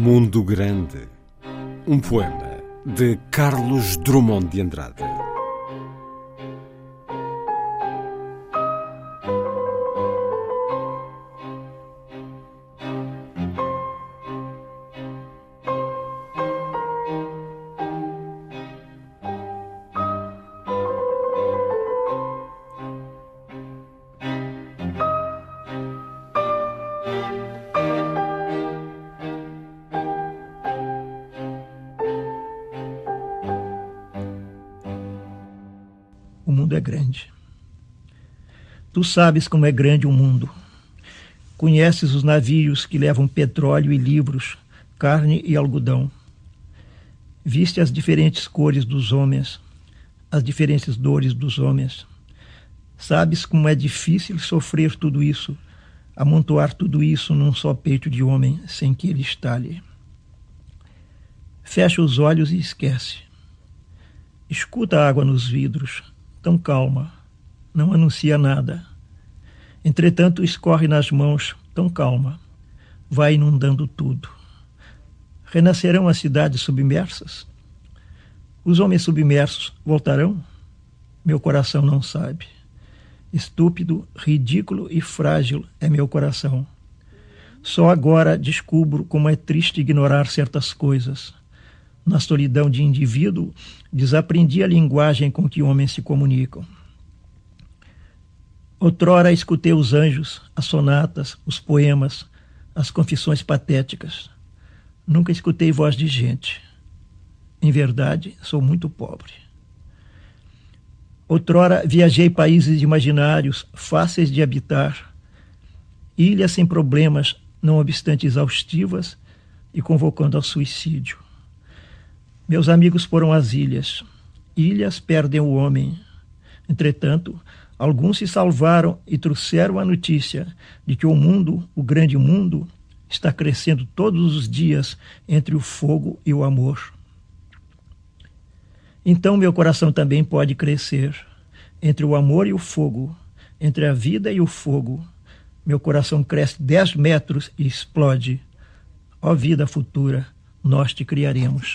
Mundo Grande. Um poema de Carlos Drummond de Andrade. Mundo é grande. Tu sabes como é grande o mundo. Conheces os navios que levam petróleo e livros, carne e algodão. Viste as diferentes cores dos homens, as diferentes dores dos homens. Sabes como é difícil sofrer tudo isso, amontoar tudo isso num só peito de homem sem que ele estale. Fecha os olhos e esquece. Escuta a água nos vidros, tão calma, não anuncia nada. Entretanto, escorre nas mãos, tão calma, vai inundando tudo. Renascerão as cidades submersas? Os homens submersos voltarão? Meu coração não sabe. Estúpido, ridículo e frágil é meu coração. Só agora descubro como é triste ignorar certas coisas na solidão de indivíduo, desaprendi a linguagem com que homens se comunicam. Outrora escutei os anjos, as sonatas, os poemas, as confissões patéticas. Nunca escutei voz de gente. Em verdade, sou muito pobre. Outrora viajei países imaginários, fáceis de habitar, ilhas sem problemas, não obstante exaustivas e convocando ao suicídio. Meus amigos foram às ilhas. Ilhas perdem o homem. Entretanto, alguns se salvaram e trouxeram a notícia de que o mundo, o grande mundo, está crescendo todos os dias entre o fogo e o amor. Então meu coração também pode crescer entre o amor e o fogo, entre a vida e o fogo. Meu coração cresce dez metros e explode. Ó vida futura, nós te criaremos.